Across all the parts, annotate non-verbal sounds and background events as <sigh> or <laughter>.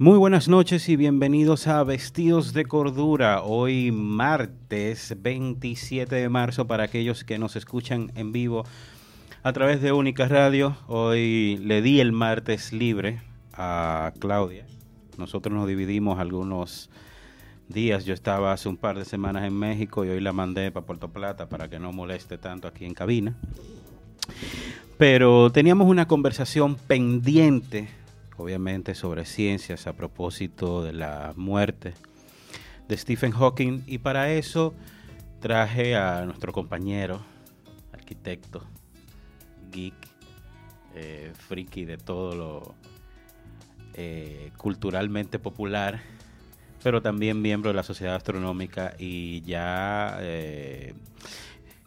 Muy buenas noches y bienvenidos a Vestidos de Cordura. Hoy martes 27 de marzo para aquellos que nos escuchan en vivo a través de Única Radio. Hoy le di el martes libre a Claudia. Nosotros nos dividimos algunos días. Yo estaba hace un par de semanas en México y hoy la mandé para Puerto Plata para que no moleste tanto aquí en cabina. Pero teníamos una conversación pendiente obviamente sobre ciencias a propósito de la muerte de Stephen Hawking. Y para eso traje a nuestro compañero, arquitecto, geek, eh, friki de todo lo eh, culturalmente popular, pero también miembro de la Sociedad Astronómica y ya eh,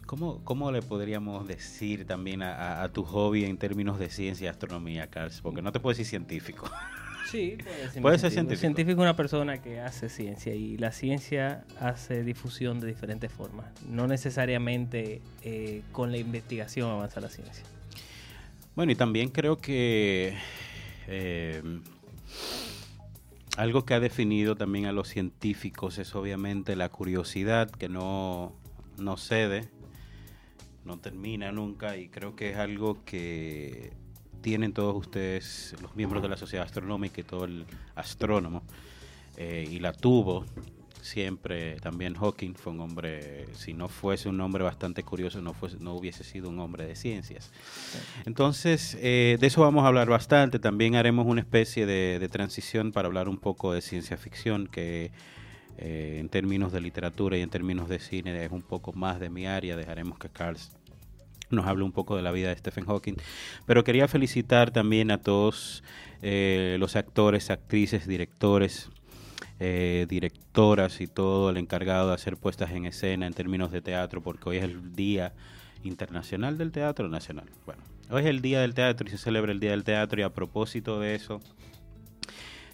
¿Cómo, le podríamos decir también a, tu hobby en términos de ciencia y astronomía, Carlos? Porque no te puedo decir científico. Sí, <laughs> puede ser, científico. Científico es una persona que hace ciencia y la ciencia hace difusión de diferentes formas. No necesariamente eh, con la investigación avanza la ciencia. Bueno, y también creo que eh, algo que ha definido también a los científicos es obviamente la curiosidad que no, no cede no termina nunca y creo que es algo que tienen todos ustedes, los miembros de la sociedad astronómica y todo el astrónomo, eh, y la tuvo siempre también Hawking fue un hombre, si no fuese un hombre bastante curioso, no, fuese, no hubiese sido un hombre de ciencias. Entonces, eh, de eso vamos a hablar bastante. También haremos una especie de, de transición para hablar un poco de ciencia ficción, que eh, en términos de literatura y en términos de cine es un poco más de mi área. Dejaremos que Carl nos hable un poco de la vida de Stephen Hawking. Pero quería felicitar también a todos eh, los actores, actrices, directores, eh, directoras y todo el encargado de hacer puestas en escena en términos de teatro, porque hoy es el Día Internacional del Teatro Nacional. Bueno, hoy es el Día del Teatro y se celebra el Día del Teatro y a propósito de eso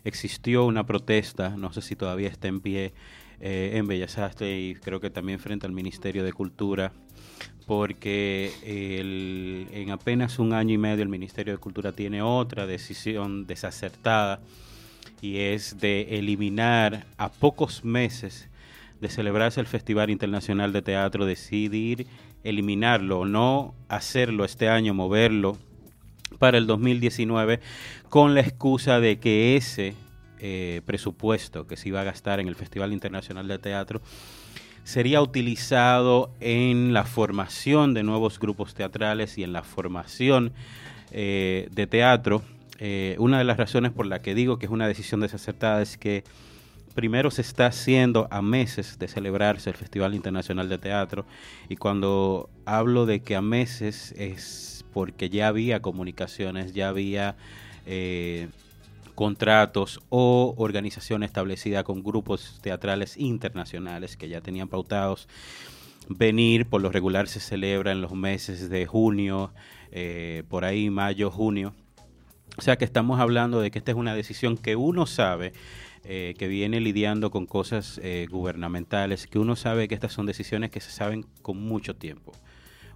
existió una protesta, no sé si todavía está en pie, eh, en Bellas Artes y creo que también frente al Ministerio de Cultura, porque en apenas un año y medio el Ministerio de Cultura tiene otra decisión desacertada y es de eliminar a pocos meses de celebrarse el Festival Internacional de Teatro, decidir eliminarlo, no hacerlo este año, moverlo para el 2019 con la excusa de que ese eh, presupuesto que se iba a gastar en el Festival Internacional de Teatro sería utilizado en la formación de nuevos grupos teatrales y en la formación eh, de teatro. Eh, una de las razones por la que digo que es una decisión desacertada es que primero se está haciendo a meses de celebrarse el Festival Internacional de Teatro y cuando hablo de que a meses es porque ya había comunicaciones, ya había eh, contratos o organización establecida con grupos teatrales internacionales que ya tenían pautados venir, por lo regular se celebra en los meses de junio, eh, por ahí mayo, junio. O sea que estamos hablando de que esta es una decisión que uno sabe eh, que viene lidiando con cosas gubernamentales, que uno sabe que estas son decisiones que se saben con mucho tiempo.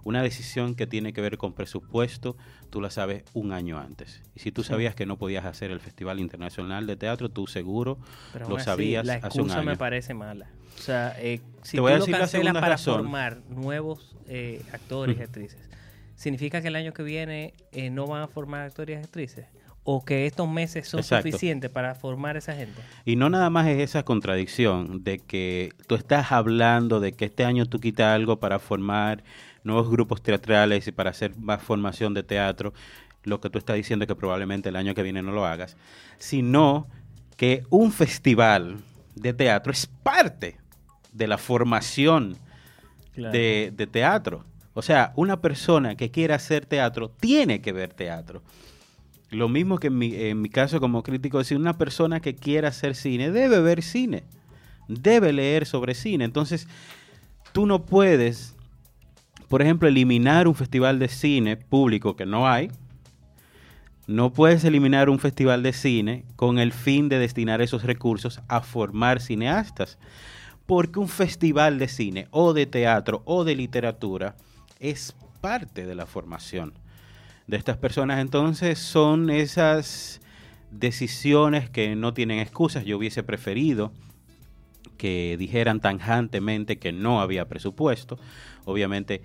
Una decisión que tiene que ver con presupuesto, tú la sabes un año antes. Y si tú sabías que no podías hacer el Festival Internacional de Teatro, tú seguro lo sabías la hace un año. me parece mala. O sea, eh, si Te voy tú a decir lo cancelas para formar nuevos eh, actores y actrices, ¿significa que el año que viene eh, no van a formar actores y actrices? o que estos meses son suficientes para formar esa gente. Y no nada más es esa contradicción de que tú estás hablando de que este año tú quitas algo para formar nuevos grupos teatrales y para hacer más formación de teatro, lo que tú estás diciendo es que probablemente el año que viene no lo hagas, sino que un festival de teatro es parte de la formación de, teatro. O sea, una persona que quiera hacer teatro tiene que ver teatro. Lo mismo que en mi, en mi caso como crítico, decir, una persona que quiera hacer cine debe ver cine, debe leer sobre cine. Entonces, tú no puedes por ejemplo, eliminar un festival de cine público que no hay. No puedes eliminar un festival de cine con el fin de destinar esos recursos a formar cineastas. Porque un festival de cine o de teatro o de literatura es parte de la formación de estas personas. Entonces son esas decisiones que no tienen excusas. Yo hubiese preferido que dijeran tanjantemente que no había presupuesto. Obviamente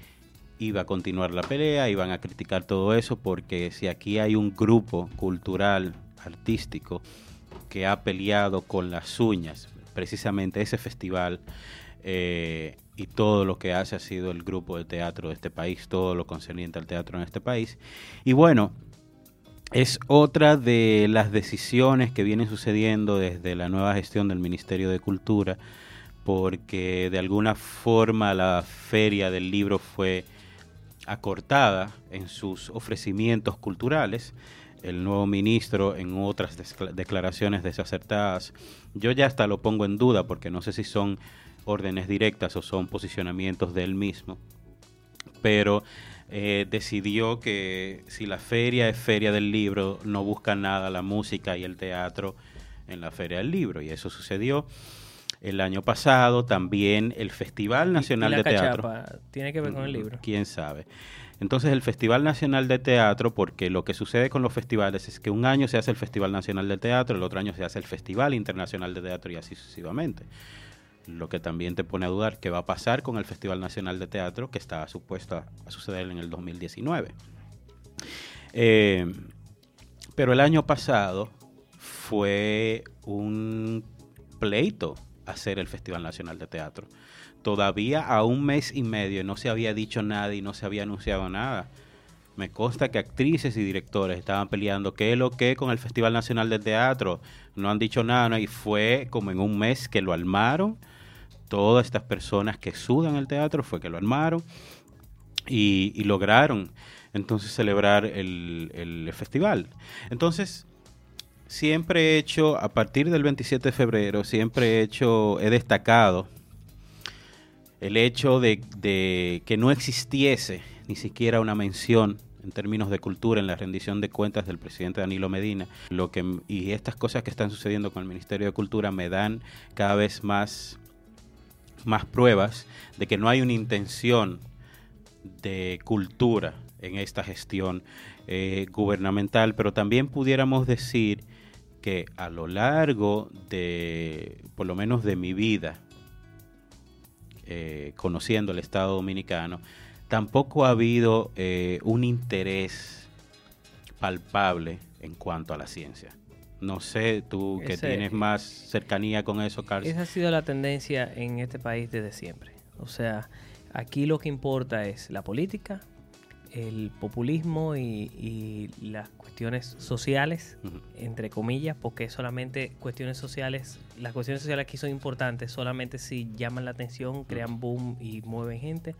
iba a continuar la pelea, iban a criticar todo eso, porque si aquí hay un grupo cultural, artístico, que ha peleado con las uñas, precisamente ese festival, eh, y todo lo que hace ha sido el grupo de teatro de este país, todo lo concerniente al teatro en este país. Y bueno, es otra de las decisiones que vienen sucediendo desde la nueva gestión del Ministerio de Cultura, porque de alguna forma la feria del libro fue acortada en sus ofrecimientos culturales. El nuevo ministro en otras declaraciones desacertadas, yo ya hasta lo pongo en duda porque no sé si son órdenes directas o son posicionamientos de él mismo, pero eh, decidió que si la feria es feria del libro, no busca nada la música y el teatro en la feria del libro, y eso sucedió. El año pasado también el Festival Nacional de Teatro. ¿Tiene que ver con el libro? Quién sabe. Entonces el Festival Nacional de Teatro, porque lo que sucede con los festivales es que un año se hace el Festival Nacional de Teatro, el otro año se hace el Festival Internacional de Teatro y así sucesivamente. Lo que también te pone a dudar qué va a pasar con el Festival Nacional de Teatro que está supuesto a, suceder en el 2019. Eh, pero el año pasado fue un pleito hacer el Festival Nacional de Teatro. Todavía a un mes y medio no se había dicho nada y no se había anunciado nada. Me consta que actrices y directores estaban peleando qué es lo que con el Festival Nacional de Teatro. No han dicho nada y fue como en un mes que lo armaron. Todas estas personas que sudan el teatro fue que lo armaron y, lograron entonces celebrar el, festival. Entonces, siempre he hecho, a partir del 27 de febrero, siempre he hecho, he destacado el hecho de, que no existiese ni siquiera una mención en términos de cultura en la rendición de cuentas del presidente Danilo Medina. Lo que, y estas cosas que están sucediendo con el Ministerio de Cultura me dan cada vez más, más pruebas de que no hay una intención de cultura en esta gestión eh, gubernamental, pero también pudiéramos decir que a lo largo de, por lo menos de mi vida, eh, conociendo el Estado Dominicano, tampoco ha habido eh, un interés palpable en cuanto a la ciencia. No sé, tú que tienes más cercanía con eso, Carlos. Esa ha sido la tendencia en este país desde siempre. O sea, aquí lo que importa es la política, el populismo y, las cuestiones sociales, entre comillas, porque solamente cuestiones sociales, las cuestiones sociales aquí son importantes, solamente si llaman la atención, crean boom y mueven gente,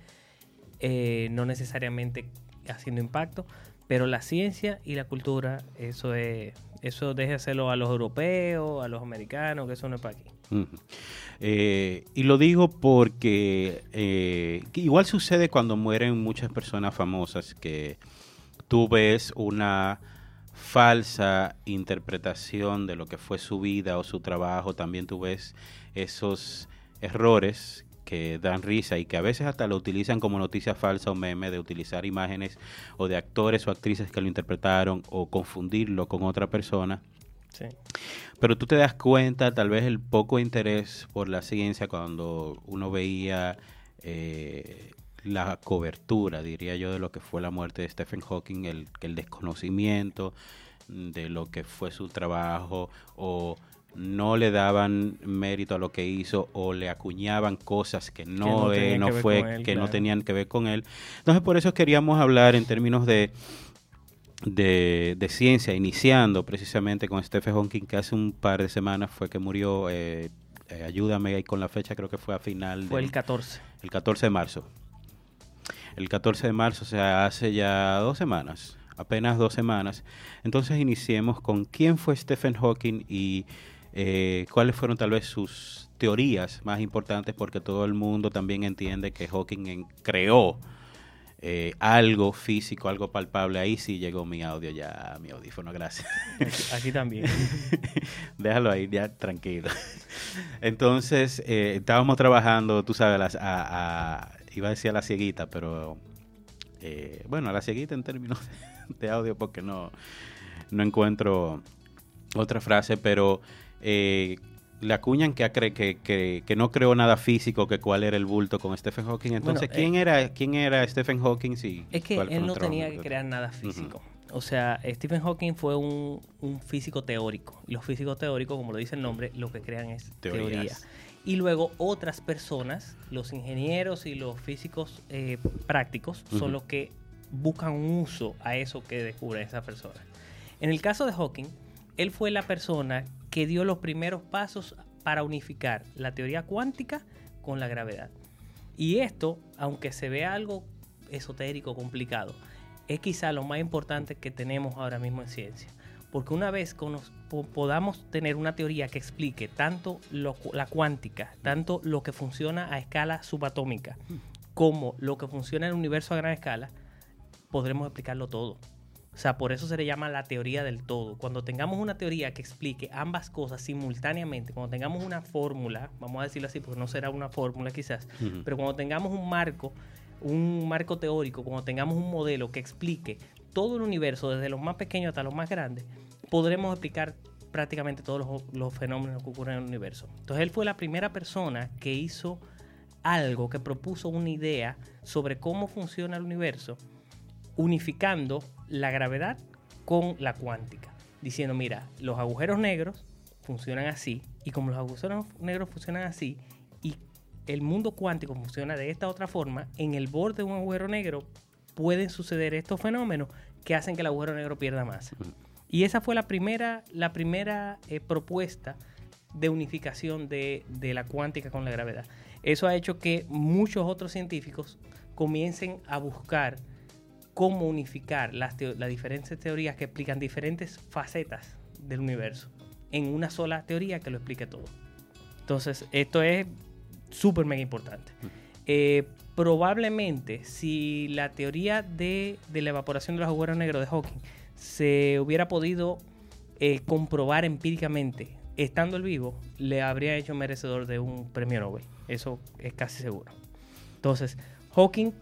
eh, no necesariamente haciendo impacto, pero la ciencia y la cultura, eso es, eso deje hacerlo a los europeos, a los americanos, que eso no es para aquí. Eh, y lo digo porque eh, igual sucede cuando mueren muchas personas famosas que tú ves una falsa interpretación de lo que fue su vida o su trabajo, también tú ves esos errores que dan risa y que a veces hasta lo utilizan como noticia falsa o meme de utilizar imágenes o de actores o actrices que lo interpretaron o confundirlo con otra persona. Sí. Pero tú te das cuenta tal vez el poco interés por la ciencia cuando uno veía eh, la cobertura, diría yo, de lo que fue la muerte de Stephen Hawking, el, el desconocimiento de lo que fue su trabajo o no le daban mérito a lo que hizo o le acuñaban cosas que no, que no, fue que no tenían que ver con él. Entonces por eso queríamos hablar en términos de de, ciencia, iniciando precisamente con Stephen Hawking, que hace un par de semanas fue que murió. Eh, eh, ayúdame ahí con la fecha, creo que fue a final. Fue el 14. El 14 de marzo. El 14 de marzo, o sea, hace ya dos semanas, apenas dos semanas. Entonces iniciemos con quién fue Stephen Hawking y eh, cuáles fueron tal vez sus teorías más importantes, porque todo el mundo también entiende que Hawking creó eh, algo físico, algo palpable, ahí sí llegó mi audio ya, mi audífono, gracias. Aquí también. <laughs> Déjalo ahí, ya tranquilo. Entonces, eh, estábamos trabajando, tú sabes, a, iba a decir a la cieguita, pero eh, bueno, a la cieguita en términos de audio porque no, no encuentro otra frase, pero eh, le acuñan que, que, que, que, no creó nada físico, que cuál era el bulto con Stephen Hawking. Entonces, ¿quién, eh, era, ¿quién era Stephen Hawking? Sí, es que él no tenía que crear nada físico. O sea, Stephen Hawking fue un, físico teórico. Y los físicos teóricos, como lo dice el nombre, lo que crean es teoría. Y luego otras personas, los ingenieros y los físicos eh, prácticos, son los que buscan un uso a eso que descubre esa persona. En el caso de Hawking, él fue la persona que dio los primeros pasos para unificar la teoría cuántica con la gravedad. Y esto, aunque se vea algo esotérico, complicado, es quizá lo más importante que tenemos ahora mismo en ciencia. Porque una vez podamos tener una teoría que explique tanto la cuántica, tanto lo que funciona a escala subatómica, como lo que funciona en el universo a gran escala, podremos explicarlo todo. O sea, por eso se le llama la teoría del todo. Cuando tengamos una teoría que explique ambas cosas simultáneamente, cuando tengamos una fórmula, vamos a decirlo así, porque no será una fórmula quizás, pero cuando tengamos un marco, un marco teórico, cuando tengamos un modelo que explique todo el universo, desde los más pequeños hasta los más grandes, podremos explicar prácticamente todos los, los fenómenos que ocurren en el universo. Entonces él fue la primera persona que hizo algo, que propuso una idea sobre cómo funciona el universo unificando la gravedad con la cuántica, diciendo, mira, los agujeros negros funcionan así, y como los agujeros negros funcionan así, y el mundo cuántico funciona de esta otra forma, en el borde de un agujero negro pueden suceder estos fenómenos que hacen que el agujero negro pierda masa. Y esa fue la primera, la primera eh, propuesta de unificación de, de, la cuántica con la gravedad. Eso ha hecho que muchos otros científicos comiencen a buscar cómo unificar las, diferentes teorías que explican diferentes facetas del universo en una sola teoría que lo explique todo. Entonces, esto es súper mega importante. Eh, probablemente, si la teoría de, la evaporación de los agujeros negros de Hawking se hubiera podido eh, comprobar empíricamente estando el vivo, le habría hecho merecedor de un premio Nobel. Eso es casi seguro. Entonces, Hawking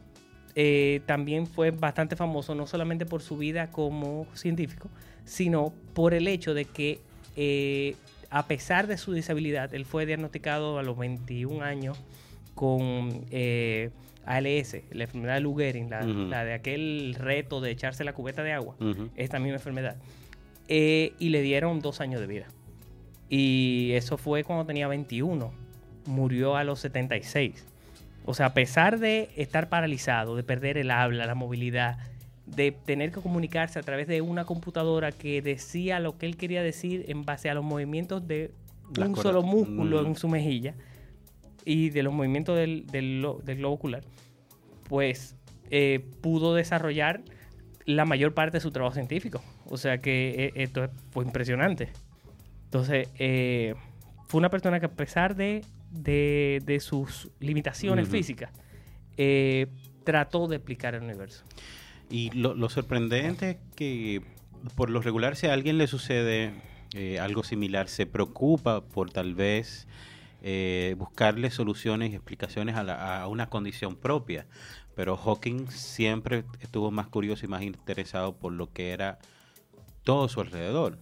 eh, también fue bastante famoso, no solamente por su vida como científico, sino por el hecho de que eh, a pesar de su disabilidad, él fue diagnosticado a los 21 años con eh, ALS, la enfermedad de Lou Gehrig, la, de aquel reto de echarse la cubeta de agua, esta misma enfermedad. y le dieron dos años de vida. Y eso fue cuando tenía 21. Murió a los 76. O sea, a pesar de estar paralizado, de perder el habla, la movilidad, de tener que comunicarse a través de una computadora que decía lo que él quería decir en base a los movimientos de un solo músculo mm. en su mejilla y de los movimientos del, globo ocular, pues eh, pudo desarrollar la mayor parte de su trabajo científico. O sea que eh, esto fue impresionante. Entonces, eh, fue una persona que a pesar de de, sus limitaciones físicas, eh, trató de explicar el universo. Y lo, sorprendente es que por lo regular si a alguien le sucede eh, algo similar, se preocupa por tal vez eh, buscarle soluciones y explicaciones a, a, una condición propia. Pero Hawking siempre estuvo más curioso y más interesado por lo que era todo su alrededor.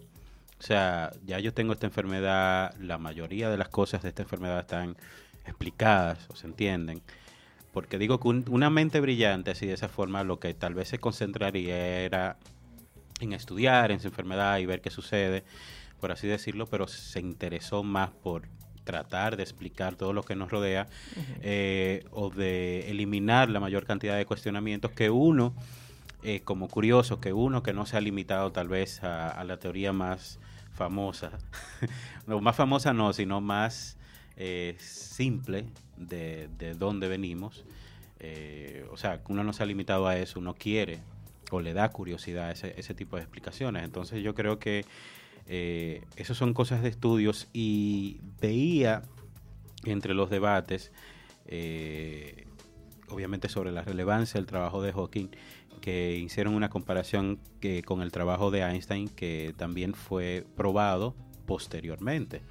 O sea, ya yo tengo esta enfermedad, la mayoría de las cosas de esta enfermedad están explicadas o se entienden. Porque digo que una mente brillante, así de esa forma, lo que tal vez se concentraría era en estudiar en su enfermedad y ver qué sucede, por así decirlo, pero se interesó más por tratar de explicar todo lo que nos rodea eh, o de eliminar la mayor cantidad de cuestionamientos que uno, eh, como curioso, que uno que no se ha limitado tal vez a la teoría más famosa, <laughs> no, más famosa no, sino más eh, simple de, de dónde venimos. Eh, o sea, uno no se ha limitado a eso, uno quiere o le da curiosidad ese, ese tipo de explicaciones. Entonces yo creo que eh, esas son cosas de estudios y veía entre los debates, obviamente sobre la relevancia del trabajo de Hawking, que hicieron una comparación que, con el trabajo de Einstein que también fue probado posteriormente.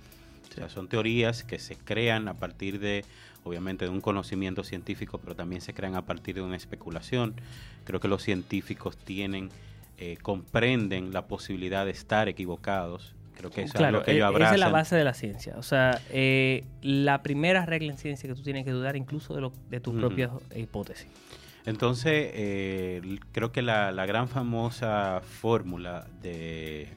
O sea, son teorías que se crean a partir de, obviamente, de un conocimiento científico, pero también se crean a partir de una especulación. Creo que los científicos tienen, eh, comprenden la posibilidad de estar equivocados, Creo que es algo que ellos abrazan. Esa es la base de la ciencia. O sea, eh, la primera regla en ciencia que tú tienes que dudar incluso de, lo, de tus propias hipótesis. Entonces, eh, creo que la, gran famosa fórmula de,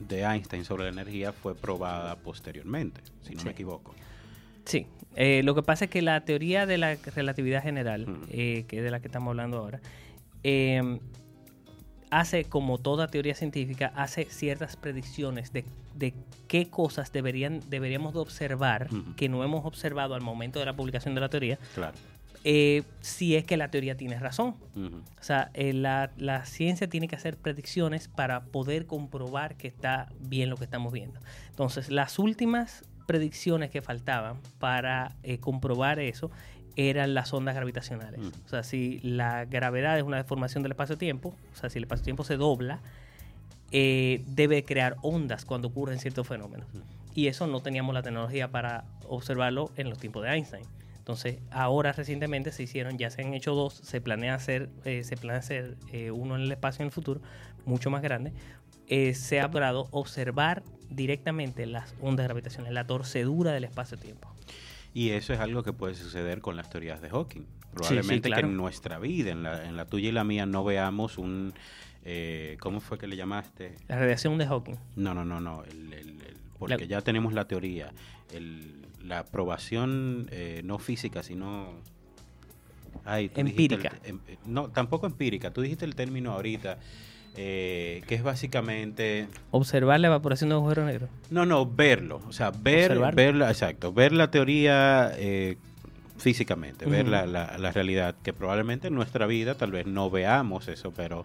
de Einstein sobre la energía fue probada posteriormente, si no me equivoco. Sí, eh, lo que pasa es que la teoría de la relatividad general, eh, que es de la que estamos hablando ahora, em, hace, como toda teoría científica, hace ciertas predicciones de, qué cosas deberían, deberíamos de observar que no hemos observado al momento de la publicación de la teoría. Claro. Eh, si es que la teoría tiene razón. O sea, la, la, ciencia tiene que hacer predicciones para poder comprobar que está bien lo que estamos viendo. Entonces, las últimas predicciones que faltaban para eh, comprobar eso eran las ondas gravitacionales. O sea, si la gravedad es una deformación del espacio-tiempo, o sea, si el espacio-tiempo se dobla, eh, debe crear ondas cuando ocurren ciertos fenómenos. Mm. Y eso no teníamos la tecnología para observarlo en los tiempos de Einstein. Entonces, ahora recientemente se hicieron, ya se han hecho dos, se planea hacer, eh, se planea hacer uno en el espacio en el futuro, mucho más grande. se ha logrado observar directamente las ondas gravitacionales, la torcedura del espacio-tiempo. Y eso es algo que puede suceder con las teorías de Hawking. Probablemente que en nuestra vida, en la, en la tuya y la mía, no veamos un... Eh, ¿Cómo fue que le llamaste? La radiación de Hawking. No, no, no, no. porque ya tenemos la teoría. La aprobación eh, no física, sino... empírica. Em, no, tampoco empírica. Tú dijiste el término ahorita eh, que es básicamente... Observar la evaporación de un agujero negro. No, no, verlo. O sea, ver, verla, exacto, ver la teoría eh, físicamente, ver la, la, realidad, que probablemente en nuestra vida tal vez no veamos eso, pero...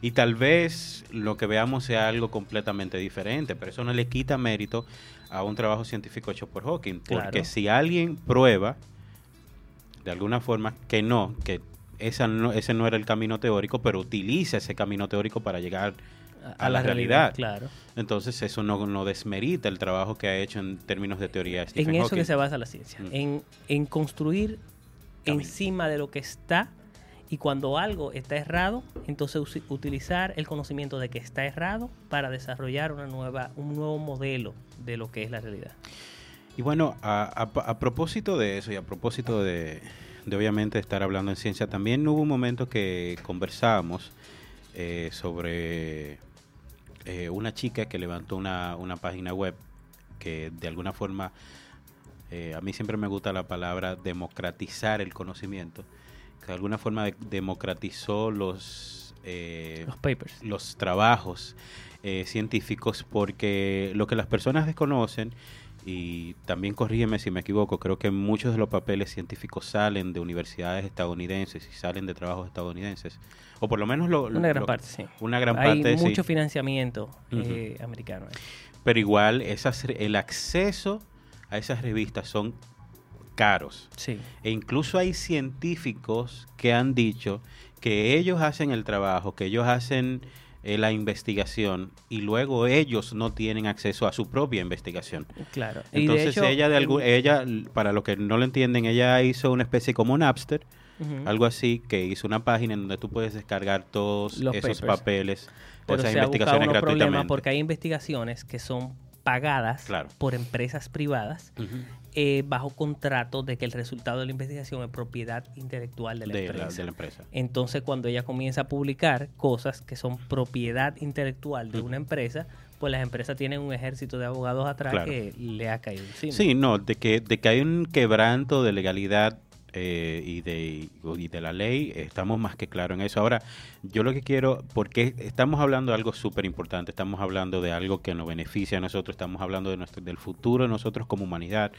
Y tal vez lo que veamos sea algo completamente diferente, pero eso no le quita mérito a un trabajo científico hecho por Hawking, porque si alguien prueba de alguna forma que no, que esa no, ese no era el camino teórico, pero utiliza ese camino teórico para llegar a, la, realidad. Claro. Entonces eso no, no, desmerita el trabajo que ha hecho en términos de teoría. en eso que se basa la ciencia, mm. en, construir encima de lo que está y cuando algo está errado, entonces utilizar el conocimiento de que está errado para desarrollar una nueva, un nuevo modelo de lo que es la realidad. Y bueno, a propósito de eso y a propósito de, obviamente estar hablando en ciencia, también hubo un momento que conversábamos eh, sobre eh, una chica que levantó una, una, página web que de alguna forma, eh, a mí siempre me gusta la palabra democratizar el conocimiento, de alguna forma democratizó los, los papers, los trabajos científicos, porque lo que las personas desconocen y también corrígeme si me equivoco, creo que muchos de los papeles científicos salen de universidades estadounidenses y salen de trabajos estadounidenses. O por lo menos lo... Una gran parte, sí. Una gran Hay mucho financiamiento eh, americano. Pero igual esas, el acceso a esas revistas son caros. Sí. E incluso hay científicos que han dicho que ellos hacen el trabajo, que ellos hacen eh, la investigación y luego ellos no tienen acceso a su propia investigación. Claro. Entonces ella, de ella, para los que no lo entienden, ella hizo una especie como Napster, algo así, que hizo una página en donde tú puedes descargar todos esos papeles o esas investigaciones gratuitamente. porque hay investigaciones que son pagadas por empresas privadas eh, bajo contrato de que el resultado de la investigación es propiedad intelectual de la, empresa. Entonces, cuando ella comienza a publicar cosas que son propiedad intelectual de una empresa, pues las empresas tienen un ejército de abogados atrás que le ha caído encima. Sí, no, de que, de que hay un quebranto de legalidad eh, y, de, y de la ley, estamos más que claros en eso. Ahora, yo lo que quiero, porque estamos hablando de algo súper importante, estamos hablando de algo que nos beneficia a nosotros, estamos hablando de nuestro, del futuro de nosotros como humanidad,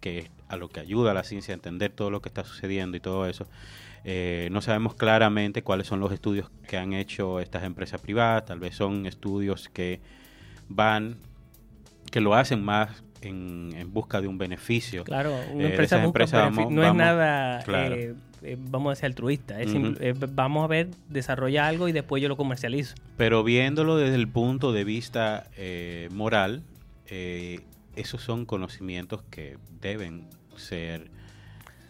que es a lo que ayuda a la ciencia a entender todo lo que está sucediendo y todo eso. Eh, no sabemos claramente cuáles son los estudios que han hecho estas empresas privadas, tal vez son estudios que van, que lo hacen más en, busca de un beneficio. Claro, una eh, empresa, busca no es nada, eh, eh, vamos a decir, altruista. vamos a ver, desarrolla algo y después yo lo comercializo. Pero viéndolo desde el punto de vista moral, esos son conocimientos que deben ser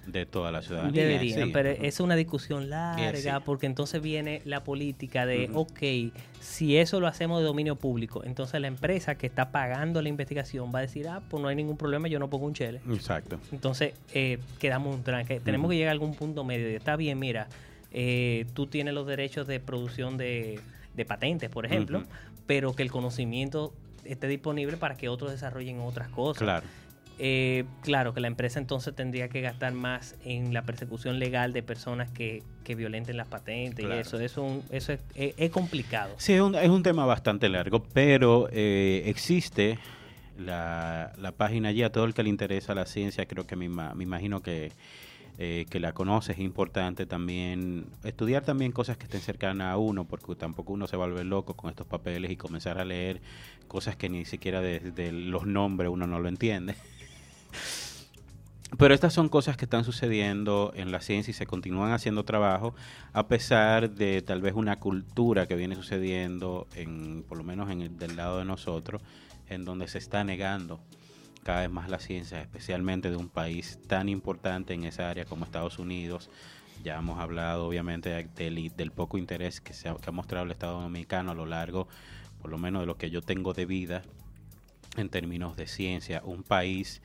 de toda la ciudadanía. Deberían, pero es una discusión larga porque entonces viene la política de, ok, si eso lo hacemos de dominio público, entonces la empresa que está pagando la investigación va a decir, ah, pues no hay ningún problema, yo no pongo un chele. Exacto. Entonces eh, quedamos un tranque. Tenemos que llegar a algún punto medio. Está bien, mira, eh, tú tienes los derechos de producción de, patentes, por ejemplo, pero que el conocimiento esté disponible para que otros desarrollen otras cosas. Claro. Eh, claro que la empresa entonces tendría que gastar más en la persecución legal de personas que, violenten las patentes y eso. Eso, eso es, complicado. Sí, es un, es un, tema bastante largo, pero eh, existe la, la, página allí a todo el que le interesa la ciencia. Creo que me, me imagino que, eh, que la conoce. Es importante también estudiar también cosas que estén cercanas a uno, porque tampoco uno se va a volver loco con estos papeles y comenzar a leer cosas que ni siquiera desde los nombres uno no lo entiende. Pero estas son cosas que están sucediendo en la ciencia y se continúan haciendo trabajo a pesar de tal vez una cultura que viene sucediendo, en, por lo menos en el, del lado de nosotros, en donde se está negando cada vez más la ciencia, especialmente de un país tan importante en esa área como Estados Unidos. Ya hemos hablado obviamente del, poco interés que, se que ha mostrado el Estado Dominicano a lo largo, por lo menos de lo que yo tengo de vida en términos de ciencia. Un país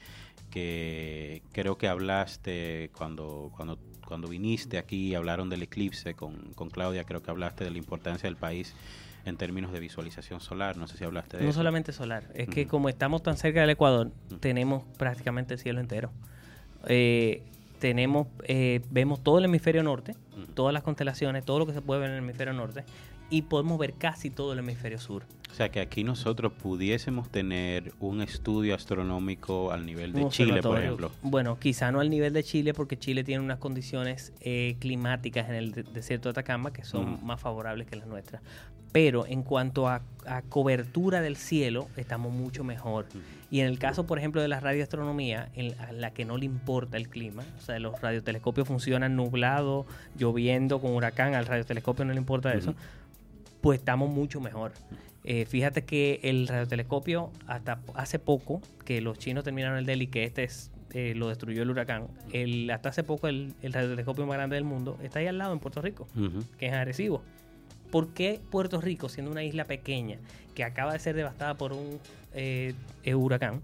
que creo que hablaste cuando, cuando, cuando viniste aquí, hablaron del eclipse con, con Claudia, creo que hablaste de la importancia del país en términos de visualización solar. No sé si hablaste de no eso. No solamente solar, es que como estamos tan cerca del Ecuador, tenemos prácticamente el cielo entero. Eh, tenemos, eh, vemos todo el hemisferio norte, todas las constelaciones, todo lo que se puede ver en el hemisferio norte, y podemos ver casi todo el hemisferio sur. O sea que aquí nosotros pudiésemos tener un estudio astronómico al nivel de Chile, por ejemplo. Bueno, quizá no al nivel de Chile porque Chile tiene unas condiciones eh, climáticas en el desierto de Atacama que son más favorables que las nuestras. Pero en cuanto a, cobertura del cielo, estamos mucho mejor. Y en el caso, por ejemplo, de la radioastronomía, en la que no le importa el clima, o sea, los radiotelescopios funcionan nublado, lloviendo, con huracán, al radiotelescopio no le importa eso, pues estamos mucho mejor. Eh, fíjate que el radiotelescopio, hasta hace poco, que los chinos terminaron el Delhi, que este es, eh, lo destruyó el huracán, el, hasta hace poco el, radiotelescopio más grande del mundo está ahí al lado en Puerto Rico, que es Arecibo. ¿Por qué Puerto Rico, siendo una isla pequeña que acaba de ser devastada por un eh, huracán,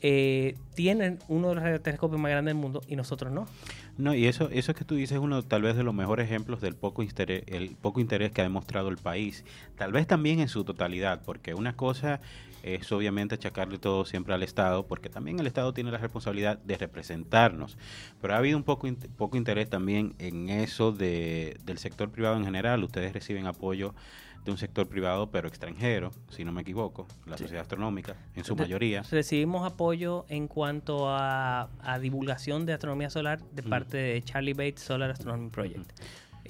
eh, tienen uno de los radiotelescopios más grandes del mundo y nosotros no? No, y eso, eso que tú dices es uno tal vez de los mejores ejemplos del poco interés, el poco interés que ha demostrado el país. Tal vez también en su totalidad, porque una cosa es obviamente achacarle todo siempre al Estado, porque también el Estado tiene la responsabilidad de representarnos. Pero ha habido un poco, poco interés también en eso de, del sector privado en general. Ustedes reciben apoyo de un sector privado, pero extranjero, si no me equivoco, la sociedad astronómica, en su mayoría. Recibimos apoyo en cuanto a, divulgación de astronomía solar de parte de Charlie Bates Solar Astronomy Project.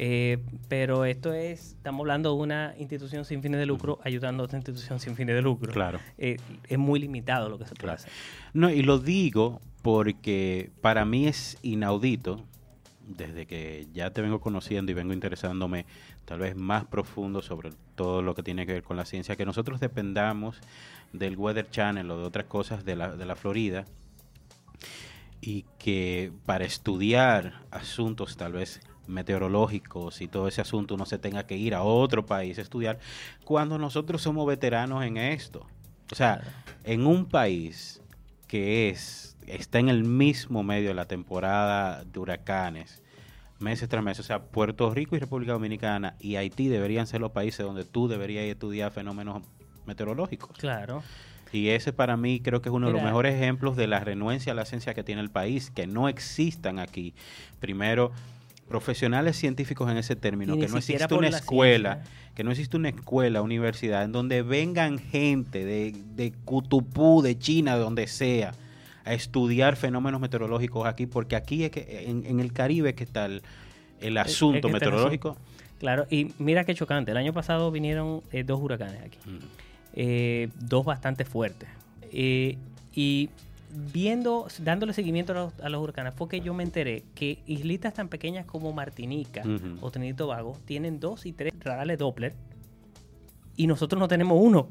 Eh, pero esto es, estamos hablando de una institución sin fines de lucro ayudando a otra institución sin fines de lucro. Claro. Eh, es muy limitado lo que se puede hacer. No, y lo digo porque para mí es inaudito, desde que ya te vengo conociendo y vengo interesándome tal vez más profundo sobre todo lo que tiene que ver con la ciencia, que nosotros dependamos del Weather Channel o de otras cosas de la, de la Florida y que para estudiar asuntos tal vez meteorológicos y todo ese asunto uno se tenga que ir a otro país a estudiar, cuando nosotros somos veteranos en esto. O sea, en un país que es está en el mismo medio de la temporada de huracanes, meses tras meses, o sea, Puerto Rico y República Dominicana y Haití deberían ser los países donde tú deberías estudiar fenómenos meteorológicos. Claro. Y ese para mí creo que es uno de los mejores ejemplos de la renuencia a la ciencia que tiene el país, que no existan aquí. Primero, profesionales científicos en ese término, que no existe una escuela, que no existe una escuela, universidad, en donde vengan gente de, de Cutupú, de China, de donde sea, a estudiar fenómenos meteorológicos aquí, porque aquí es que en, el Caribe que está el, asunto meteorológico. Claro, y mira qué chocante, el año pasado vinieron eh, dos huracanes aquí, mm. eh, dos bastante fuertes. Eh, y viendo, dándole seguimiento a los, huracanes, fue que yo me enteré que islitas tan pequeñas como Martinica o Trinidad Vago tienen dos y tres radares Doppler y nosotros no tenemos uno.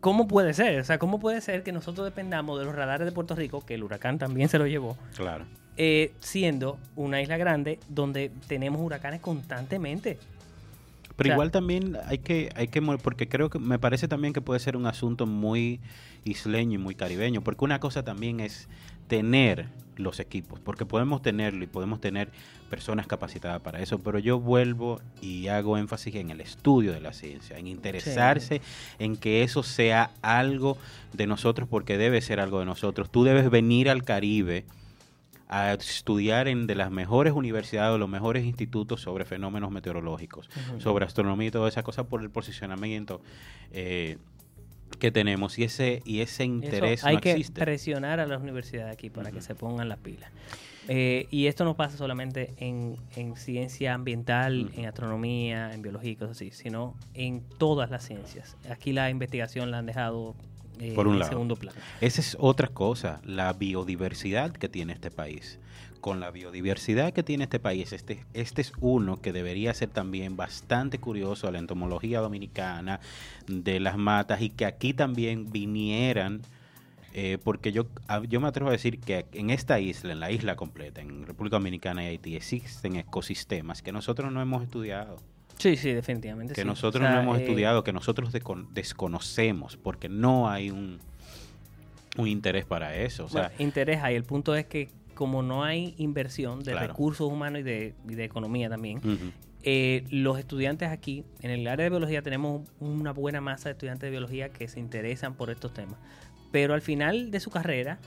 ¿Cómo puede ser? O sea, ¿cómo puede ser que nosotros dependamos de los radares de Puerto Rico, que el huracán también se lo llevó? Claro. eh, siendo una isla grande donde tenemos huracanes constantemente. Pero igual también hay que, hay que, porque creo que me parece también que puede ser un asunto muy isleño y muy caribeño, porque una cosa también es tener los equipos, porque podemos tenerlo y podemos tener personas capacitadas para eso, pero yo vuelvo y hago énfasis en el estudio de la ciencia, en interesarse en que eso sea algo de nosotros, porque debe ser algo de nosotros. Tú debes venir al Caribe a estudiar en de las mejores universidades o los mejores institutos sobre fenómenos meteorológicos, sobre astronomía y toda esa cosa por el posicionamiento eh, que tenemos y ese y ese interés hay que presionar a las universidades aquí para que se pongan las pilas eh, y esto no pasa solamente en, ciencia ambiental, en astronomía, en biología y cosas así, sino en todas las ciencias. Aquí la investigación la han dejado eh, Por un lado. segundo plano. Esa es otra cosa, la biodiversidad que tiene este país. Con la biodiversidad que tiene este país, este, este es uno que debería ser también bastante curioso a la entomología dominicana, de las matas, y que aquí también vinieran, eh, porque yo, yo me atrevo a decir que en esta isla, en la isla completa, en República Dominicana y Haití, existen ecosistemas que nosotros no hemos estudiado. Sí, sí, definitivamente. Que nosotros no hemos eh, estudiado, que nosotros desconocemos, porque no hay un, un interés para eso. O sea, interés hay. El punto es que como no hay inversión de recursos humanos y de, economía también, eh, los estudiantes aquí, en el área de biología, tenemos una buena masa de estudiantes de biología que se interesan por estos temas. Pero al final de su carrera,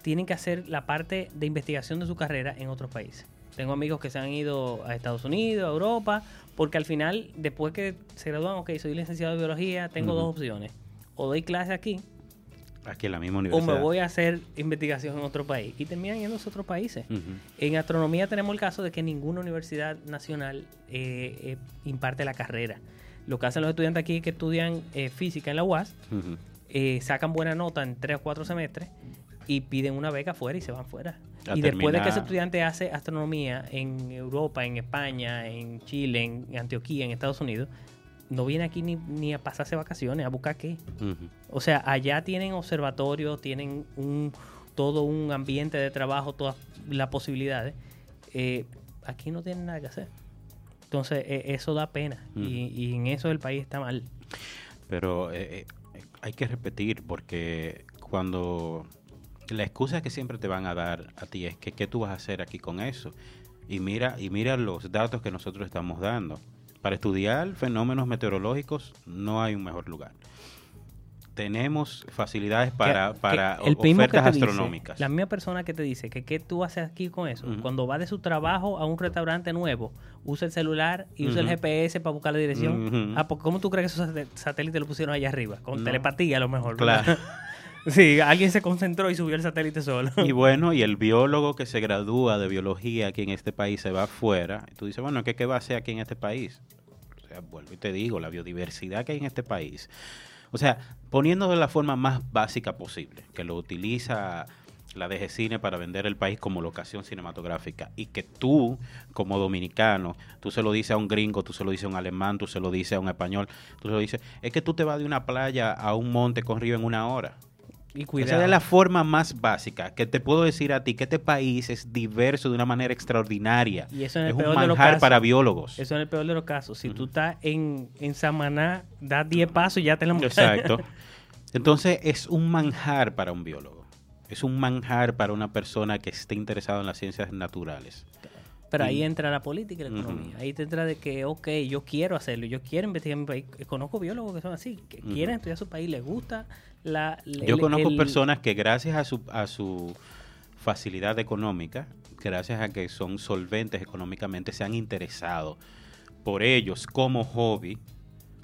tienen que hacer la parte de investigación de su carrera en otros países. Tengo amigos que se han ido a Estados Unidos, a Europa, porque al final, después que se gradúan, ok, soy licenciado de biología, tengo dos opciones. O doy clase aquí. Aquí en la misma universidad. O me voy a hacer investigación en otro país. Y terminan yendo a otros países. En astronomía tenemos el caso de que ninguna universidad nacional eh, eh, imparte la carrera. Lo que hacen los estudiantes aquí que estudian eh, física en la UAS, sacan buena nota en tres o cuatro semestres y piden una beca fuera y se van fuera. y después de que ese estudiante hace astronomía en Europa, en España, en Chile, en Antioquía, en Estados Unidos, no viene aquí ni, a pasarse vacaciones, a buscar qué. O sea, allá tienen observatorios, tienen un todo un ambiente de trabajo, todas las posibilidades. Eh, aquí no tienen nada que hacer. Entonces, e, eso da pena. y, en eso el país está mal. Pero eh, eh, hay que repetir, porque cuando la excusa que siempre te van a dar a ti es que qué tú vas a hacer aquí con eso. Y mira, y mira los datos que nosotros estamos dando. Para estudiar fenómenos meteorológicos no hay un mejor lugar. Tenemos facilidades para, para ofertas astronómicas. la misma persona que te dice que qué tú haces aquí con eso, cuando va de su trabajo a un restaurante nuevo, usa el celular y usa el GPS para buscar la dirección. Ah, porque ¿cómo tú crees que esos satélites lo pusieron allá arriba? Con telepatía a lo mejor. Claro. <laughs> Sí, alguien se concentró y subió el satélite solo. Y bueno, y el biólogo que se gradúa de biología aquí en este país se va afuera. Y tú dices, bueno, ¿qué, ¿qué va a hacer aquí en este país? O sea, vuelvo y te digo, la biodiversidad que hay en este país. O sea, poniendo de la forma más básica posible, que lo utiliza la DG Cine para vender el país como locación cinematográfica y que tú, como dominicano, tú se lo dices a un gringo, tú se lo dices a un alemán, tú se lo dices a un español, tú se lo dices, es que tú te vas de una playa a un monte con río en una hora. Y Esa es la forma más básica que te puedo decir a ti que este país es diverso de una manera extraordinaria. Y eso en el es peor un manjar para biólogos. Eso en el peor de los casos. Si tú estás en, en Samaná, das 10 pasos y ya te la Exacto. <laughs> Entonces es un manjar para un biólogo. Es un manjar para una persona que esté interesada en las ciencias naturales. Pero ahí entra la política y la economía. Ahí te entra de que, ok, yo quiero hacerlo, yo quiero investigar mi país. Conozco biólogos que son así, que quieren estudiar su país, les gusta la... yo conozco personas que gracias a su, a su facilidad económica, gracias a que son solventes económicamente, se han interesado por ellos como hobby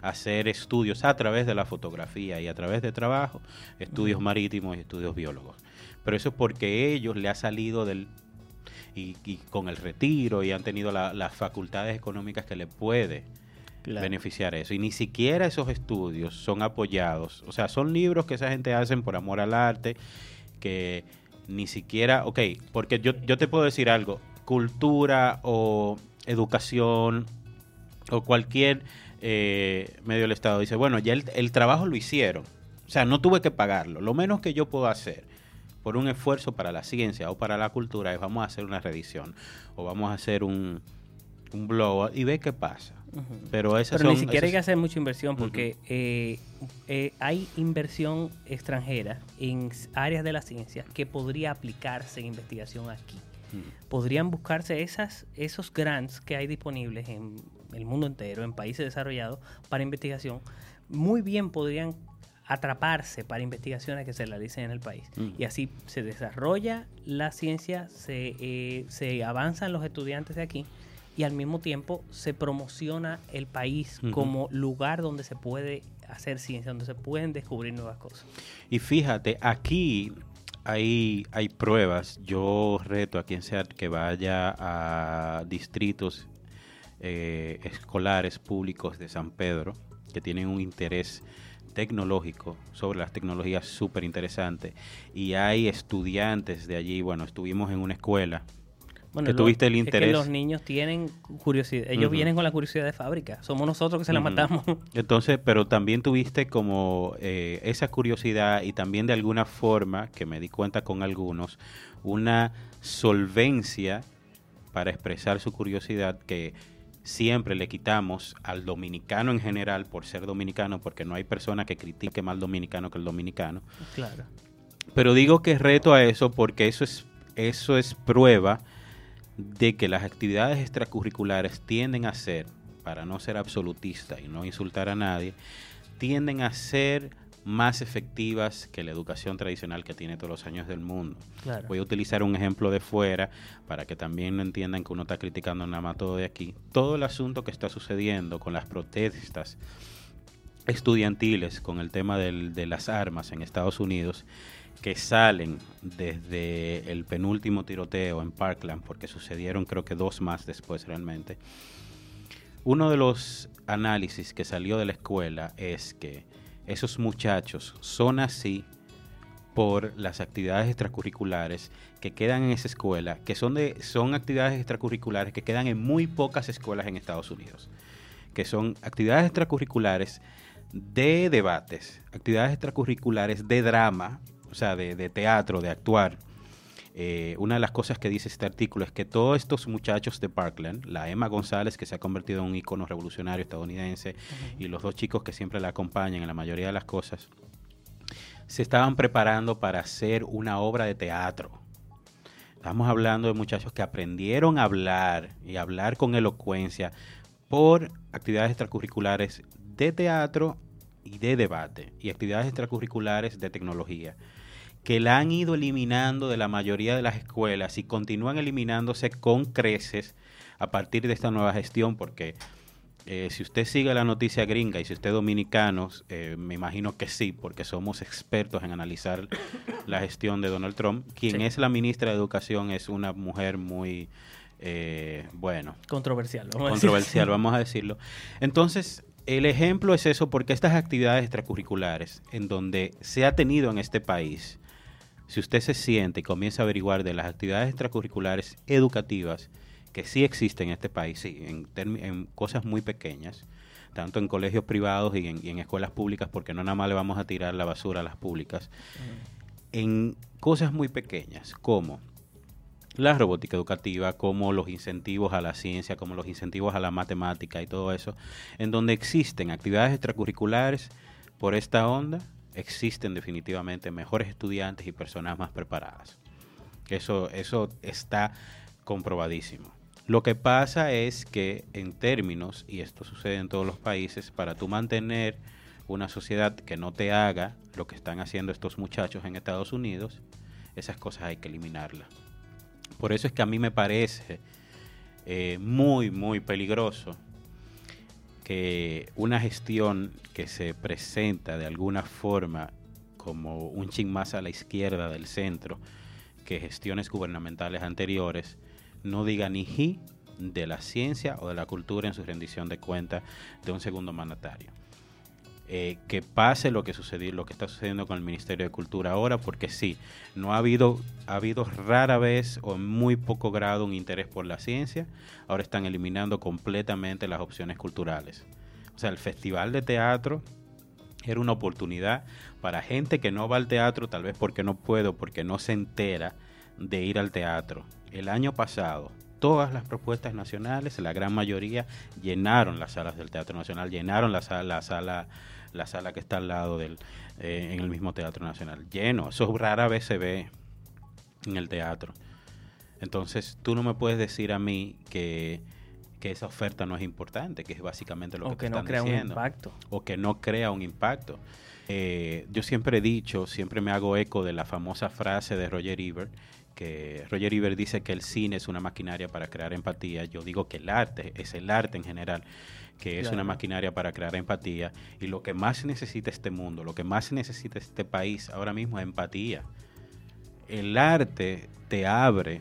hacer estudios a través de la fotografía y a través de trabajo, estudios marítimos y estudios biólogos. Pero eso es porque ellos le ha salido del y, con el retiro y han tenido las facultades económicas que le puede beneficiar eso. Y ni siquiera esos estudios son apoyados. O sea, son libros que esa gente hacen por amor al arte, que ni siquiera, ok, porque yo, yo te puedo decir algo, cultura o educación o cualquier eh, medio del Estado dice, bueno, ya el, el trabajo lo hicieron. O sea, no tuve que pagarlo. Lo menos que yo puedo hacer por un esfuerzo para la ciencia o para la cultura, es vamos a hacer una reedición o vamos a hacer un, un blow y ve qué pasa. Pero, Pero ni siquiera hay que hacer mucha inversión porque eh, eh, hay inversión extranjera en áreas de la ciencia que podría aplicarse en investigación aquí. Podrían buscarse esas, esos grants que hay disponibles en el mundo entero, en países desarrollados, para investigación. Muy bien podrían atraparse para investigaciones que se realicen en el país. Y así se desarrolla la ciencia, se, eh, se avanzan los estudiantes de aquí y al mismo tiempo se promociona el país como lugar donde se puede hacer ciencia, donde se pueden descubrir nuevas cosas. Y fíjate, aquí hay, hay pruebas. Yo reto a quien sea que vaya a distritos eh, escolares públicos de San Pedro, que tienen un interés tecnológico sobre las tecnologías súper interesante. Y hay estudiantes de allí, bueno, estuvimos en una escuela que tuviste el interés. Es que los niños tienen curiosidad, ellos vienen con la curiosidad de fábrica, somos nosotros que se la matamos. <laughs> Entonces, pero también tuviste como eh, esa curiosidad y también de alguna forma, que me di cuenta con algunos, una solvencia para expresar su curiosidad que siempre le quitamos al dominicano en general por ser dominicano, porque no hay persona que critique más al dominicano que el dominicano. Claro. Pero digo que reto a eso porque eso es, eso es prueba de que las actividades extracurriculares tienden a ser, para no ser absolutista y no insultar a nadie, tienden a ser más efectivas que la educación tradicional que tiene todos los años del mundo. Voy a utilizar un ejemplo de fuera para que también no entiendan que uno está criticando nada más todo de aquí. Todo el asunto que está sucediendo con las protestas estudiantiles, con el tema de las armas en Estados Unidos, que salen desde el penúltimo tiroteo en Parkland, porque sucedieron creo que dos más después realmente, uno de los análisis que salió de la escuela es que esos muchachos son así por las actividades extracurriculares que quedan en esa escuela, que son, de, son actividades extracurriculares que quedan en muy pocas escuelas en Estados Unidos, que son actividades extracurriculares de debates, actividades extracurriculares de drama, o sea, de, teatro, de actuar, eh, una de las cosas que dice este artículo es que todos estos muchachos de Parkland, la Emma González, que se ha convertido en un icono revolucionario estadounidense, y los dos chicos que siempre la acompañan en la mayoría de las cosas, se estaban preparando para hacer una obra de teatro. Estamos hablando de muchachos que aprendieron a hablar y hablar con elocuencia por actividades extracurriculares de teatro y de debate y actividades extracurriculares de tecnología que la han ido eliminando de la mayoría de las escuelas y continúan eliminándose con creces a partir de esta nueva gestión, porque eh, si usted sigue la noticia gringa y si usted es dominicano, eh, me imagino que sí, porque somos expertos en analizar la gestión de Donald Trump. Quien es la ministra de Educación es una mujer muy, eh, bueno. Controversial. Vamos controversial, <laughs> vamos a decirlo. Entonces, el ejemplo es eso porque estas actividades extracurriculares en donde se ha tenido en este país, si usted se siente y comienza a averiguar de las actividades extracurriculares educativas que sí existen en este país, sí, en, cosas muy pequeñas, tanto en colegios privados y en, escuelas públicas, porque no nada más le vamos a tirar la basura a las públicas, en cosas muy pequeñas, como la robótica educativa, como los incentivos a la ciencia, como los incentivos a la matemática y todo eso, en donde existen actividades extracurriculares por esta onda, existen definitivamente mejores estudiantes y personas más preparadas. Eso, eso está comprobadísimo. Lo que pasa es que en términos, y esto sucede en todos los países, para tú mantener una sociedad que no te haga lo que están haciendo estos muchachos en Estados Unidos, esas cosas hay que eliminarlas. Por eso es que a mí me parece eh, muy, muy peligroso que una gestión que se presenta de alguna forma como un ching más a la izquierda del centro que gestiones gubernamentales anteriores no diga ni ji de la ciencia o de la cultura en su rendición de cuentas de un segundo mandatario. Eh, que pase lo que sucedió, lo que está sucediendo con el Ministerio de Cultura ahora, porque sí, no ha habido, ha habido rara vez o en muy poco grado un interés por la ciencia, ahora están eliminando completamente las opciones culturales. O sea, el Festival de Teatro era una oportunidad para gente que no va al teatro, tal vez porque no puedo, porque no se entera de ir al teatro. El año pasado, todas las propuestas nacionales, la gran mayoría, llenaron las salas del Teatro Nacional, llenaron la sala, la sala, la sala que está al lado del, eh, en el mismo Teatro Nacional. Lleno, eso rara vez se ve en el teatro. Entonces, tú no me puedes decir a mí que, esa oferta no es importante, que es básicamente lo que, que no crea un impacto. O que no crea un impacto. Eh, yo siempre he dicho, siempre me hago eco de la famosa frase de Roger Ebert, que Roger Ebert dice que el cine es una maquinaria para crear empatía. Yo digo que el arte es el arte en general, que es una maquinaria para crear empatía. Y lo que más necesita este mundo, lo que más necesita este país ahora mismo es empatía. El arte te abre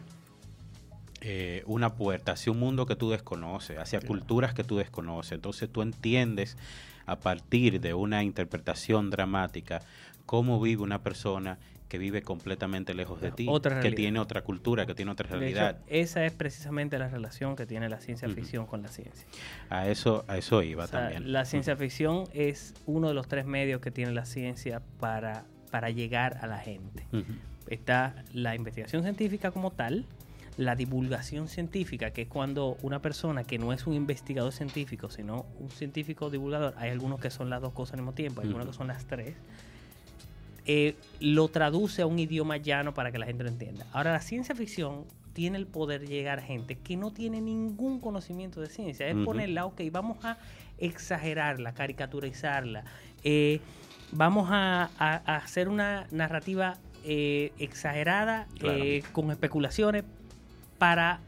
eh, una puerta hacia un mundo que tú desconoces, hacia culturas que tú desconoces. Entonces tú entiendes a partir de una interpretación dramática cómo vive una persona que vive completamente lejos de ti, que tiene otra cultura, que tiene otra realidad. esa es precisamente la relación que tiene la ciencia ficción con la ciencia. A eso, a eso iba también. La ciencia ficción es uno de los tres medios que tiene la ciencia para, para llegar a la gente. Está la investigación científica como tal, la divulgación científica, que es cuando una persona que no es un investigador científico, sino un científico divulgador, hay algunos que son las dos cosas al mismo tiempo, hay algunos que son las tres, eh, lo traduce a un idioma llano para que la gente lo entienda. Ahora, la ciencia ficción tiene el poder de llegar a gente que no tiene ningún conocimiento de ciencia. Es ponerla, ok, vamos a exagerarla, caricaturizarla, eh, vamos a, hacer una narrativa eh, exagerada con especulaciones para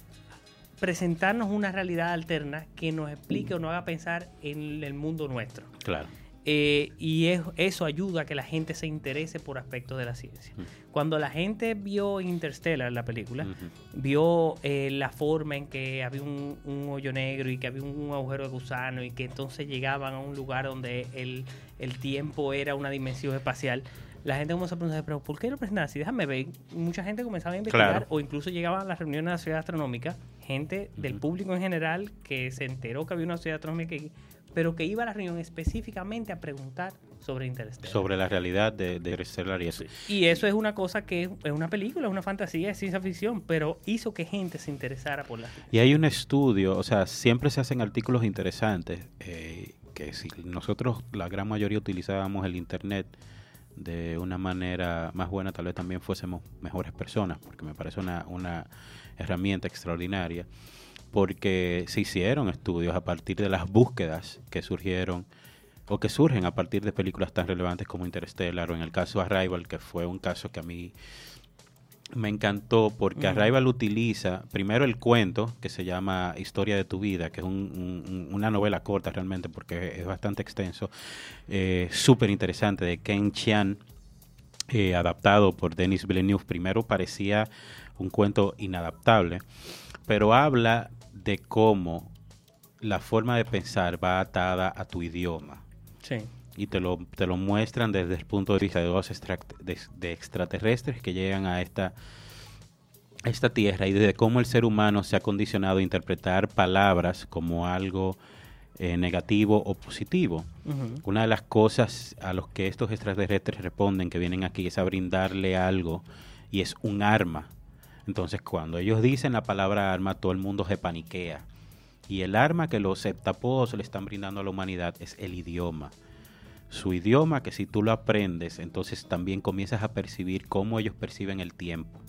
presentarnos una realidad alterna que nos explique o nos haga pensar en el mundo nuestro. Claro. Eh, y eso ayuda a que la gente se interese por aspectos de la ciencia. Cuando la gente vio Interstellar, la película, vio eh, la forma en que había un, hoyo negro y que había un agujero de gusano y que entonces llegaban a un lugar donde el, el tiempo era una dimensión espacial, la gente comenzó a preguntar, pero ¿por qué lo presentan así? Déjame ver. Mucha gente comenzaba a investigar o incluso llegaban a las reuniones de la ciudad astronómica, gente del público en general que se enteró que había una ciudad astronómica aquí, pero que iba a la reunión específicamente a preguntar sobre Interstellar. Sobre la realidad de, Interstellar y eso. Y eso es una cosa que es una película, es una fantasía, es ciencia ficción, pero hizo que gente se interesara por la Y hay un estudio, o sea, siempre se hacen artículos interesantes, eh, que si nosotros, la gran mayoría, utilizábamos el Internet, de una manera más buena, tal vez también fuésemos mejores personas, porque me parece una, una herramienta extraordinaria, porque se hicieron estudios a partir de las búsquedas que surgieron o que surgen a partir de películas tan relevantes como Interstellar o en el caso Arrival, que fue un caso que a mí me encantó porque Arrival utiliza primero el cuento que se llama Historia de tu vida, que es una novela corta realmente porque es bastante extenso, eh, súper interesante de Ken Chian, eh, adaptado por Denis Villeneuve. Primero parecía un cuento inadaptable, pero habla de cómo la forma de pensar va atada a tu idioma. Sí y te lo, te lo muestran desde el punto de vista de dos de, extraterrestres que llegan a esta, esta tierra y desde cómo el ser humano se ha condicionado a interpretar palabras como algo eh, negativo o positivo. Una de las cosas a los que estos extraterrestres responden que vienen aquí es a brindarle algo y es un arma. Entonces cuando ellos dicen la palabra arma, todo el mundo se paniquea. Y el arma que los septapos le están brindando a la humanidad es el idioma su idioma, que si tú lo aprendes, entonces también comienzas a percibir cómo ellos perciben el tiempo.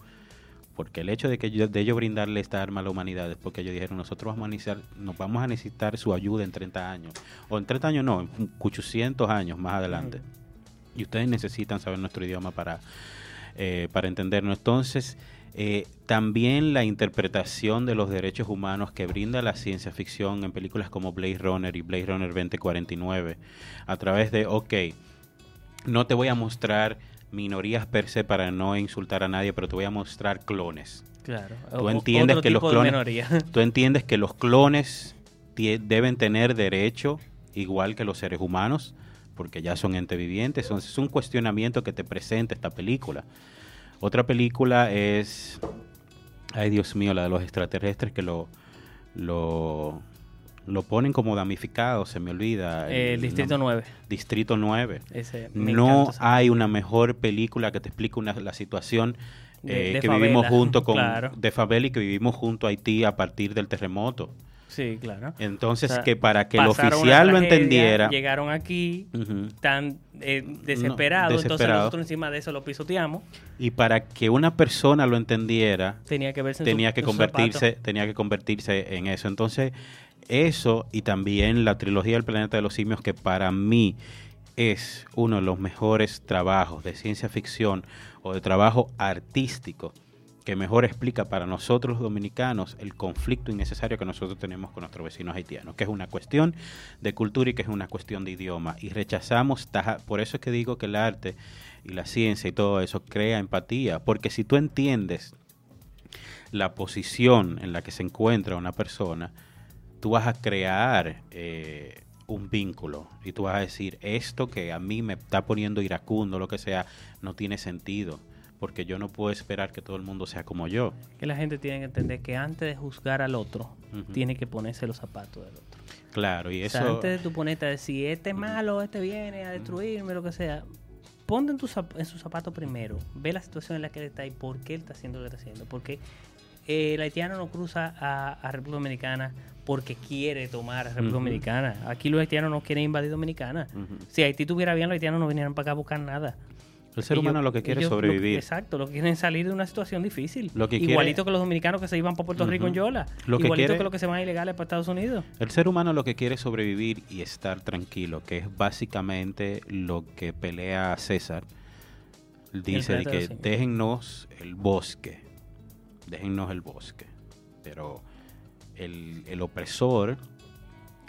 Porque el hecho de que ellos, de ellos brindarle esta arma a la humanidad es porque ellos dijeron, nosotros vamos a necesitar, nos vamos a necesitar su ayuda en 30 años. O en 30 años no, en 800 años más adelante. Y ustedes necesitan saber nuestro idioma para, eh, para entendernos. Entonces, eh, también la interpretación de los derechos humanos que brinda la ciencia ficción en películas como Blade Runner y Blade Runner 2049, a través de, ok, no te voy a mostrar minorías per se para no insultar a nadie, pero te voy a mostrar clones. Claro. Tú entiendes que los clones, <laughs> tú entiendes que los clones deben tener derecho igual que los seres humanos, porque ya son entes vivientes. Entonces es un cuestionamiento que te presenta esta película. Otra película es, ay Dios mío, la de los extraterrestres que lo, lo, lo ponen como damnificado, se me olvida. El, Distrito 9. Distrito 9. no hay una mejor película que te explique una, la situación eh, que vivimos junto con <laughs> de favela y que vivimos junto a Haití a partir del terremoto. Sí, claro. Entonces, que para que el oficial lo entendiera. Llegaron aquí tan eh, desesperados, entonces nosotros encima de eso lo pisoteamos. Y para que una persona lo entendiera, tenía que, verse tenía que convertirse, tenía que convertirse en eso. Entonces, eso y también la trilogía del planeta de los simios, que para mí es uno de los mejores trabajos de ciencia ficción o de trabajo artístico que mejor explica para nosotros los dominicanos el conflicto innecesario que nosotros tenemos con nuestros vecinos haitianos, que es una cuestión de cultura y que es una cuestión de idioma. Y rechazamos, por eso es que digo que el arte y la ciencia y todo eso crea empatía, porque si tú entiendes la posición en la que se encuentra una persona, tú vas a crear eh, un vínculo y tú vas a decir, esto que a mí me está poniendo iracundo, lo que sea, no tiene sentido porque yo no puedo esperar que todo el mundo sea como yo. Que la gente tiene que entender que antes de juzgar al otro, tiene que ponerse los zapatos del otro. Claro, y eso... antes de tu ponerte a decir, este es malo, este viene a destruirme, lo que sea, ponte en, tu, en su zapato primero, ve la situación en la que él está y por qué él está haciendo lo que está haciendo. Porque eh, el haitiano no cruza a, República Dominicana porque quiere tomar a República Dominicana. Aquí los haitianos no quieren invadir Dominicana. Si Haití tuviera bien, los haitianos no vinieran para acá a buscar nada. El ser humano lo que quiere es sobrevivir. exacto, lo que quieren salir de una situación difícil. Igualito que los dominicanos que se iban para Puerto Rico en Yola. Igualito que, los que se van ilegales para Estados Unidos. El ser humano lo que quiere es sobrevivir y estar tranquilo, que es básicamente lo que pelea César. Dice que déjennos el bosque, déjennos el bosque. Pero el, el opresor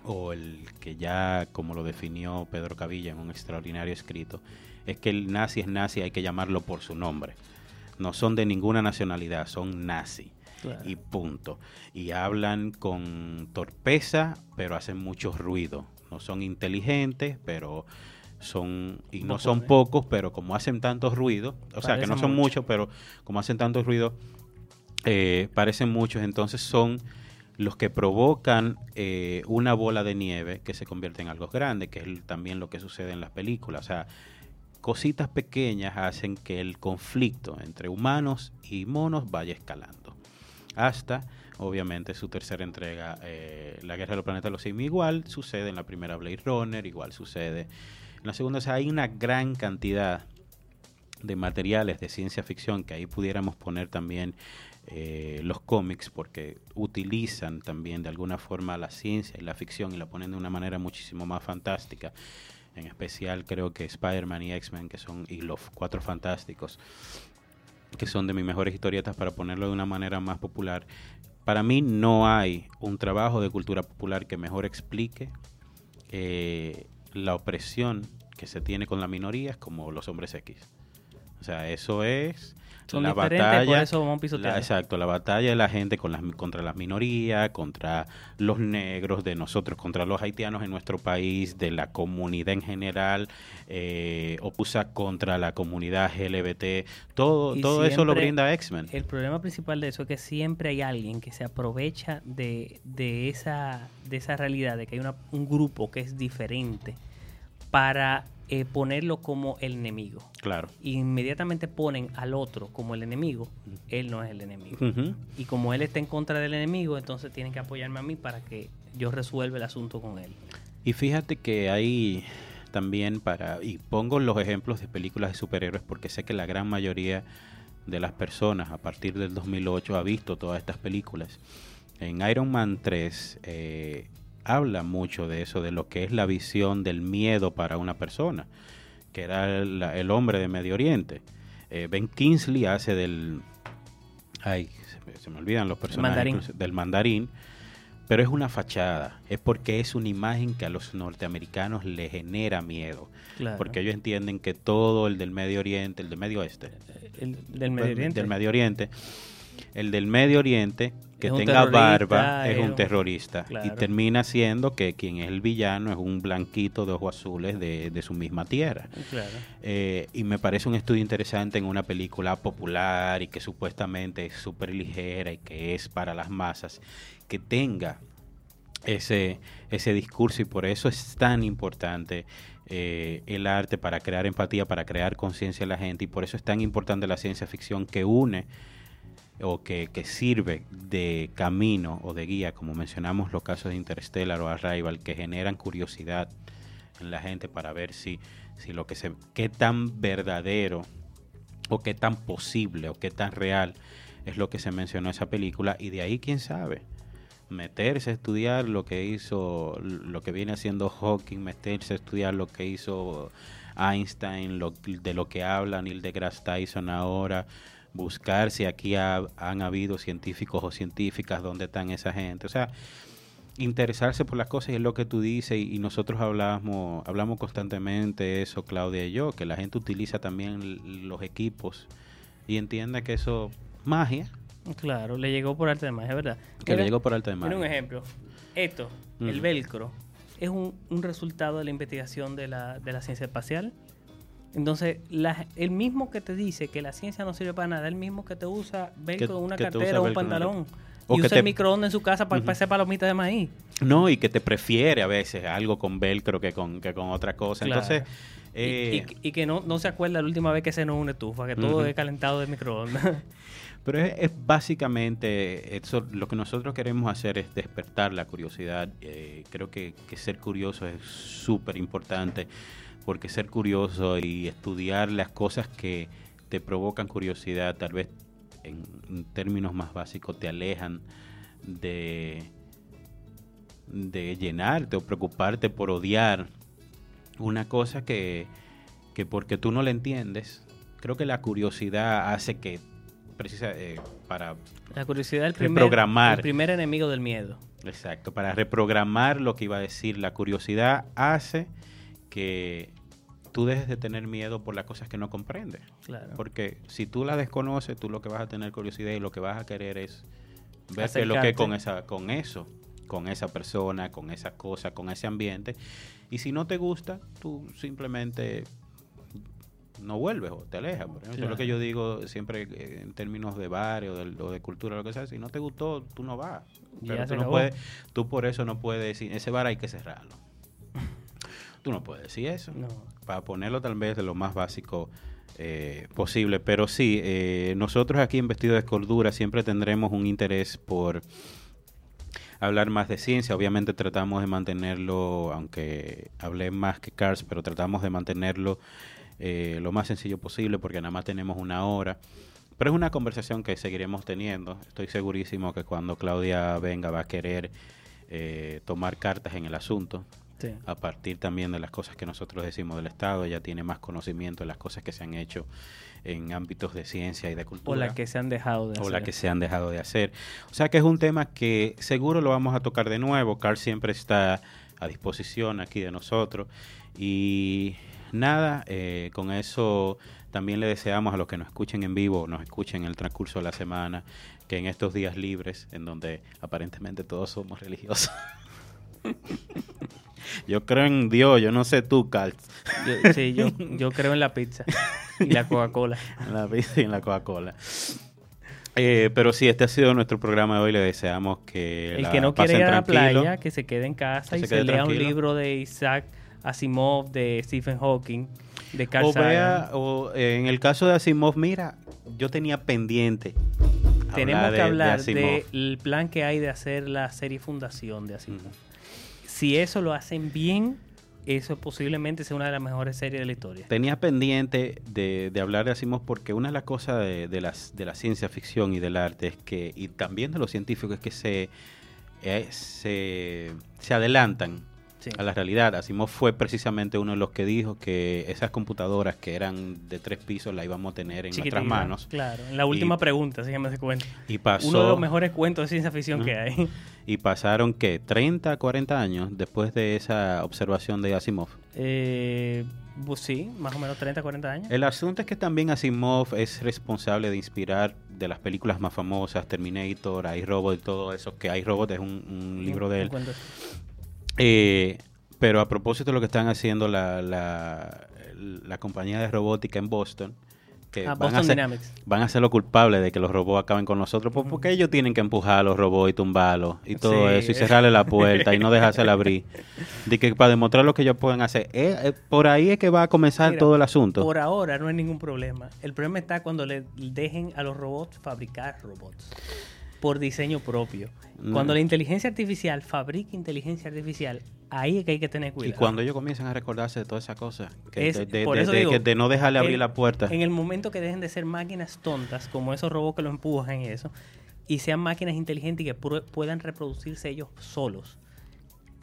o el que ya, como lo definió Pedro Cavilla en un extraordinario escrito, es que el nazi es nazi, hay que llamarlo por su nombre. No son de ninguna nacionalidad, son nazi. Y punto. Y hablan con torpeza, pero hacen mucho ruido. No son inteligentes, pero son y no son pocos, pero como hacen tanto ruido, o sea que no son muchos, pero como hacen tanto ruido, eh, parecen muchos, entonces son los que provocan eh, una bola de nieve que se convierte en algo grande, que es también lo que sucede en las películas. O sea, cositas pequeñas hacen que el conflicto entre humanos y monos vaya escalando. Hasta, obviamente, su tercera entrega, eh, La Guerra de los Planetas de los Simios, igual sucede en la primera Blade Runner, igual sucede en la segunda. O sea, hay una gran cantidad de materiales de ciencia ficción que ahí pudiéramos poner también eh, los cómics porque utilizan también de alguna forma la ciencia y la ficción y la ponen de una manera muchísimo más fantástica en especial creo que Spider-Man y X-Men, que son, y los Cuatro Fantásticos, que son de mis mejores historietas para ponerlo de una manera más popular. Para mí no hay un trabajo de cultura popular que mejor explique eh, la opresión que se tiene con las minorías como los hombres X. O sea, eso es la batalla, exacto, la batalla de la gente con las, contra las minorías, contra los negros, de nosotros, contra los haitianos en nuestro país, de la comunidad en general, eh, opusa contra la comunidad LGBT, todo, todo eso lo brinda X-Men. El problema principal de eso es que siempre hay alguien que se aprovecha de, de, esa, de esa realidad, de que hay un grupo que es diferente para eh, ponerlo como el enemigo. Claro. inmediatamente ponen al otro como el enemigo, él no es el enemigo. Y como él está en contra del enemigo, entonces tienen que apoyarme a mí para que yo resuelva el asunto con él. Y fíjate que hay también para, y pongo los ejemplos de películas de superhéroes porque sé que la gran mayoría de las personas a partir del 2008 ha visto todas estas películas. En Iron Man 3, eh, habla mucho de eso, de lo que es la visión del miedo para una persona, que era el, hombre de Medio Oriente. Eh, ben Kingsley hace del... Ay, se me, olvidan los personajes del mandarín, pero es una fachada, es porque es una imagen que a los norteamericanos le genera miedo, porque ellos entienden que todo el del Medio Oriente, el del Medio Oeste, el del Medio Oriente, del Medio Oriente el del Medio Oriente que tenga barba es un terrorista. Y termina siendo que quien es el villano es un blanquito de ojos azules de, su misma tierra. Eh, y me parece un estudio interesante en una película popular y que supuestamente es súper ligera y que es para las masas, que tenga ese, ese discurso y por eso es tan importante eh, el arte para crear empatía, para crear conciencia en la gente y por eso es tan importante la ciencia ficción que une o que, sirve de camino o de guía, como mencionamos los casos de Interstellar o Arrival, que generan curiosidad en la gente para ver si, si lo que se, qué tan verdadero o qué tan posible o qué tan real es lo que se mencionó en esa película y de ahí quién sabe meterse a estudiar lo que hizo, lo que viene haciendo Hawking, meterse a estudiar lo que hizo Einstein, lo, de lo que habla Neil deGrasse Tyson ahora, buscar si aquí han habido científicos o científicas, dónde están esa gente. O sea, interesarse por las cosas es lo que tú dices y, nosotros hablamos, hablamos constantemente eso, Claudia y yo, que la gente utiliza también los equipos y entienda que eso magia Claro, le llegó por arte de magia, ¿verdad? Que le llegó por arte de magia. un ejemplo. Esto, el velcro, es un, resultado de la investigación de la, de la ciencia espacial. Entonces, el mismo que te dice que la ciencia no sirve para nada, el mismo que te usa velcro en una cartera o un pantalón. O y usa el microondas en su casa para hacer palomitas de maíz. No, y que te prefiere a veces algo con velcro que con, que con otra cosa. Entonces... y, y, que no, no se acuerda la última vez que se nos une estufa, que todo es calentado de microondas. <laughs> Pero es, básicamente eso, lo que nosotros queremos hacer es despertar la curiosidad. Eh, creo que, ser curioso es súper importante porque ser curioso y estudiar las cosas que te provocan curiosidad, tal vez en, términos más básicos, te alejan de, de llenarte o preocuparte por odiar una cosa que, que porque tú no la entiendes, creo que la curiosidad hace que precisa eh, para la curiosidad el primer, el primer enemigo del miedo. Exacto, para reprogramar lo que iba a decir. La curiosidad hace que tú dejes de tener miedo por las cosas que no comprendes. Claro. Porque si tú la desconoces, tú lo que vas a tener curiosidad y lo que vas a querer es ver qué es lo que con esa, con eso, con esa persona, con esa cosa, con ese ambiente. Y si no te gusta, tú simplemente no vuelves o te alejas. Por ejemplo, es lo que yo digo siempre eh, en términos de barrio o de, cultura, lo que sea. Si no te gustó, tú no vas. Pero tú, no puedes, tú por eso no puedes decir, ese bar hay que cerrarlo. Tú no puedes decir eso. Para ponerlo tal vez de lo más básico eh, posible. Pero sí, eh, nosotros aquí en Vestido de Cordura siempre tendremos un interés por hablar más de ciencia. Obviamente tratamos de mantenerlo, aunque hablé más que Cars, pero tratamos de mantenerlo eh, lo más sencillo posible porque nada más tenemos una hora. Pero es una conversación que seguiremos teniendo. Estoy segurísimo que cuando Claudia venga va a querer eh, tomar cartas en el asunto. A partir también de las cosas que nosotros decimos del Estado, ella tiene más conocimiento de las cosas que se han hecho en ámbitos de ciencia y de cultura. O las que se han dejado de hacer. O las que se han dejado de hacer. O sea que es un tema que seguro lo vamos a tocar de nuevo. Carl siempre está a disposición aquí de nosotros. Y nada, eh, con eso también le deseamos a los que nos escuchen en vivo, nos escuchen en el transcurso de la semana, que en estos días libres, en donde aparentemente todos somos religiosos. <laughs> yo creo en Dios, yo no sé tú, Carl. sí, yo, yo creo en la pizza y la Coca-Cola. <laughs> la pizza y en la Coca-Cola. Eh, pero sí, este ha sido nuestro programa de hoy. Le deseamos que. El que no quiere ir a la playa, que se quede en casa y se, lea un libro de Isaac Asimov, de Stephen Hawking, de Carl o, vea, o eh, en el caso de Asimov, mira, yo tenía pendiente. Tenemos que hablar del plan que hay de hacer la serie Fundación de Asimov. Si eso lo hacen bien, eso posiblemente sea una de las mejores series de la historia. Tenía pendiente de, hablar de Asimov porque una de las cosas de, las, de la ciencia ficción y del arte es que, y también de los científicos, es que se, eh, se, se adelantan a la realidad. Asimov fue precisamente uno de los que dijo que esas computadoras que eran de tres pisos las íbamos a tener en nuestras manos. Claro, en la última pregunta, se llama ese cuento. Y pasó, uno de los mejores cuentos de ciencia ficción que hay. Y pasaron, ¿qué? ¿30, 40 años después de esa observación de Asimov? Eh, pues sí, más o menos 30, 40 años. El asunto es que también Asimov es responsable de inspirar de las películas más famosas, Terminator, iRobot y todo eso, que iRobot es un, un libro de él. Eh, pero a propósito de lo que están haciendo la, la, compañía de robótica en Boston, que ah, van, a ser, van a ser los culpables de que los robots acaben con nosotros, pues, porque ellos tienen que empujar a los robots y tumbarlos y todo eso, y cerrarle la puerta y no dejársela abrir. De que para demostrar lo que ellos pueden hacer. Eh, eh, por ahí es que va a comenzar todo el asunto. Por ahora no hay ningún problema. El problema está cuando le dejen a los robots fabricar robots por diseño propio. Cuando la inteligencia artificial fabrica inteligencia artificial, ahí es que hay que tener cuidado. Y cuando ellos comiencen a recordarse de todas esas cosas, de, no dejarle abrir la puerta. En el momento que dejen de ser máquinas tontas, como esos robots que lo empujan y eso, y sean máquinas inteligentes y que puedan reproducirse ellos solos,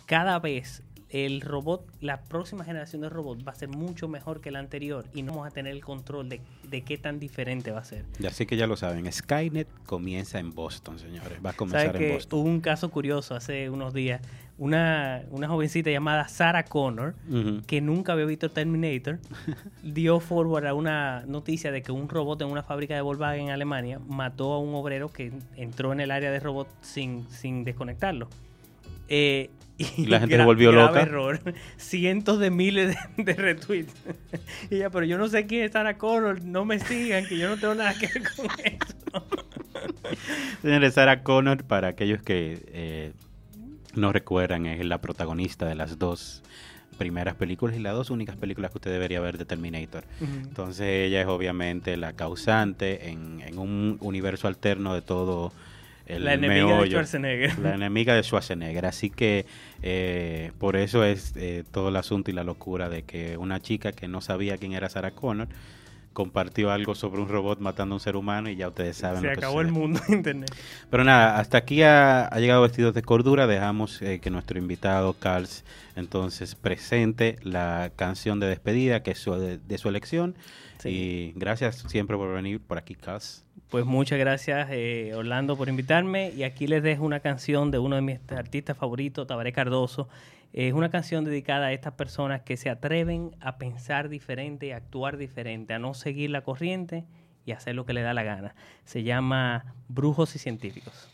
cada vez el robot, la próxima generación de robots va a ser mucho mejor que la anterior y no vamos a tener el control de, de qué tan diferente va a ser. Y así que ya lo saben, Skynet comienza en Boston, señores. Va a comenzar en Boston. Hubo un caso curioso hace unos días. Una, una jovencita llamada Sarah Connor, que nunca había visto Terminator, <laughs> dio forward a una noticia de que un robot en una fábrica de Volkswagen en Alemania mató a un obrero que entró en el área de robot sin, sin desconectarlo. Eh, y la gente se volvió loca. error. <laughs> Cientos de miles de, retweets. <laughs> y ella, pero yo no sé quién es Sarah Connor, no me sigan, que yo no tengo nada que ver con eso. <laughs> Señores, Sarah Connor, para aquellos que eh, no recuerdan, es la protagonista de las dos primeras películas y las dos únicas películas que usted debería ver de Terminator. Entonces ella es obviamente la causante en, en un universo alterno de todo la enemiga de Schwarzenegger. La enemiga de Schwarzenegger. Así que eh, por eso es eh, todo el asunto y la locura de que una chica que no sabía quién era Sarah Connor compartió algo sobre un robot matando a un ser humano y ya ustedes saben. Se acabó el mundo Internet. Pero nada, hasta aquí ha, llegado Vestidos de Cordura. Dejamos eh, que nuestro invitado, Carls, entonces presente la canción de despedida que es de, su elección. Y gracias siempre por venir por aquí, Carls. Pues muchas gracias, eh, Orlando, por invitarme. Y aquí les dejo una canción de uno de mis artistas favoritos, Tabaré Cardoso. Es una canción dedicada a estas personas que se atreven a pensar diferente y actuar diferente, a no seguir la corriente y hacer lo que le da la gana. Se llama Brujos y Científicos.